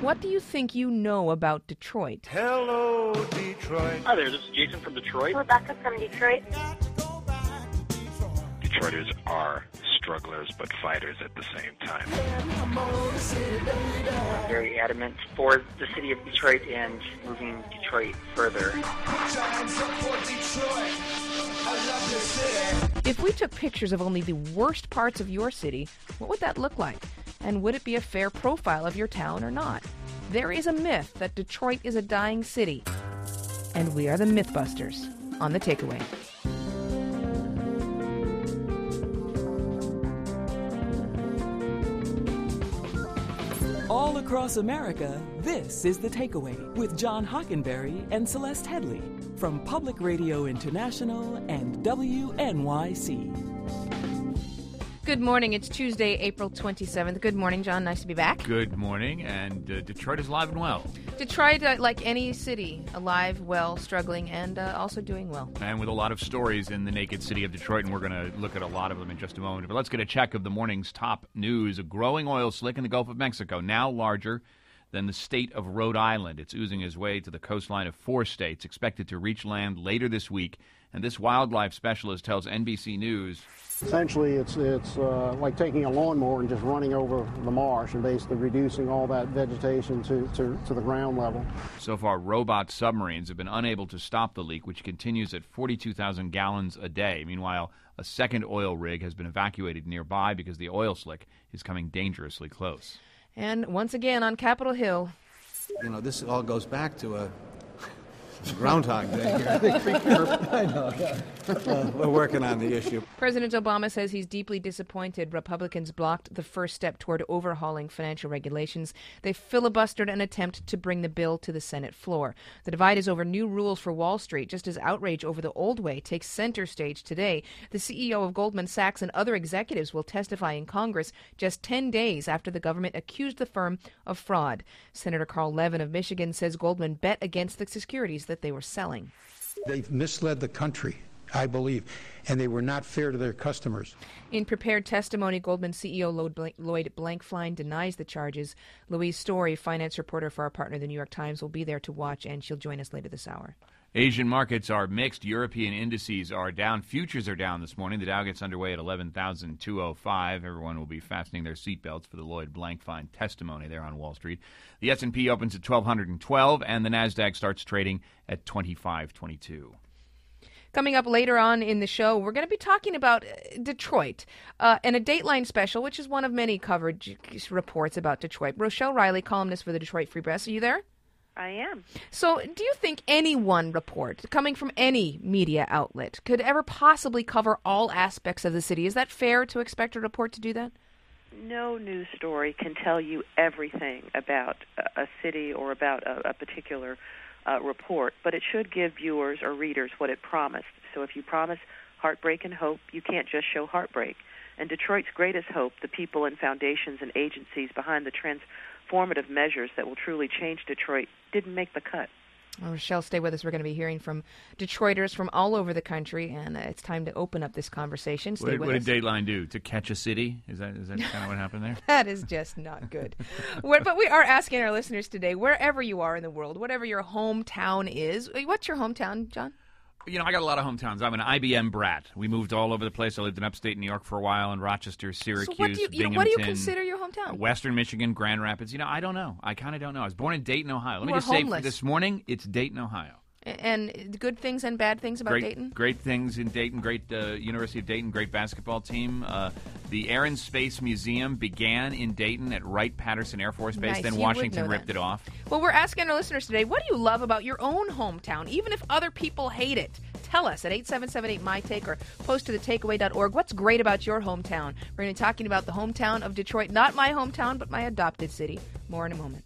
What do you think you know about Detroit? Hello, Detroit. Hi there, this is Jason from Detroit. Rebecca from Detroit. Detroiters are strugglers but fighters at the same time. I'm very adamant for the city of Detroit and moving Detroit further. If we took pictures of only the worst parts of your city, what would that look like? And would it be a fair profile of your town or not? There is a myth that Detroit is a dying city. And we are the Mythbusters on the takeaway. All across America, this is The Takeaway with John Hockenberry and Celeste Headlee from Public Radio International and WNYC. Good morning. It's Tuesday, April 27th. Good morning, John. Nice to be back. Good morning, and uh, Detroit is alive and well, Detroit, uh, like any city, alive, well, struggling, and uh, also doing well. and with a lot of stories in the naked city of Detroit, and we're going to look at a lot of them in just a moment. But let's get a check of the morning's top news. A growing oil slick in the Gulf of Mexico, now larger than the state of Rhode Island. It's oozing its way to the coastline of four states, expected to reach land later this week. And this wildlife specialist tells NBC News Essentially, it's it's uh, like taking a lawnmower and just running over the marsh and basically reducing all that vegetation to, to, to the ground level. So far, robot submarines have been unable to stop the leak, which continues at 42,000 gallons a day. Meanwhile, a second oil rig has been evacuated nearby because the oil slick is coming dangerously close. And once again on Capitol Hill, You know, this all goes back to a Groundhog Day here. I I know. Uh, we're working on the issue. President Obama says he's deeply disappointed Republicans blocked the first step toward overhauling financial regulations. They filibustered an attempt to bring the bill to the Senate floor. The divide is over new rules for Wall Street, just as outrage over the old way takes center stage today. The CEO of Goldman Sachs and other executives will testify in Congress just 10 days after the government accused the firm of fraud. Senator Carl Levin of Michigan says Goldman bet against the securities that they were selling. They've misled the country, I believe, and they were not fair to their customers. In prepared testimony, Goldman CEO Lloyd Blankfein denies the charges. Louise Story, finance reporter for our partner, the New York Times, will be there to watch, and she'll join us later this hour. Asian markets are mixed. European indices are down. Futures are down this morning. The Dow gets underway at 11,205. Everyone will be fastening their seatbelts for the Lloyd Blankfein testimony there on Wall Street. The S&P opens at 1,212, and the Nasdaq starts trading at 2522. Coming up later on in the show, we're going to be talking about uh, Detroit uh, and a Dateline special, which is one of many coverage reports about Detroit. Rochelle Riley, columnist for the Detroit Free Press, are you there? I am. So, do you think any one report coming from any media outlet could ever possibly cover all aspects of the city? Is that fair to expect a report to do that? No news story can tell you everything about a, city or about a, a particular uh, report, but it should give viewers or readers what it promised. So if you promise heartbreak and hope, you can't just show heartbreak. And Detroit's greatest hope, the people and foundations and agencies behind the transformative measures that will truly change Detroit, didn't make the cut. Well, Rochelle, stay with us. We're going to be hearing from Detroiters from all over the country, and uh, it's time to open up this conversation. Stay What did, with what us. did Dateline do? To catch a city? Is that is that kind of what happened there? That is just not good. Where- but we are asking our listeners today, wherever you are in the world, whatever your hometown is, what's your hometown, John? You know, I got a lot of hometowns. I'm an IBM brat. We moved all over the place. I lived in upstate New York for a while, in Rochester, Syracuse, so what do you, you know, what do you consider your hometown? Western Michigan, Grand Rapids. You know, I don't know. I kind of don't know. I was born in Dayton, Ohio. Let You me just say, homeless. for this morning, it's Dayton, Ohio. And good things and bad things about great, Dayton? great things in Dayton. Great uh, University of Dayton. Great basketball team. Uh, the Air and Space Museum began in Dayton at Wright Patterson Air Force Base. Nice. Then You Washington ripped it off. Well, we're asking our listeners today, what do you love about your own hometown, even if other people hate it? Tell us at 8778 My Take or post to thetakeaway.org. What's great about your hometown? We're going to be talking about the hometown of Detroit, not my hometown, but my adopted city. More in a moment.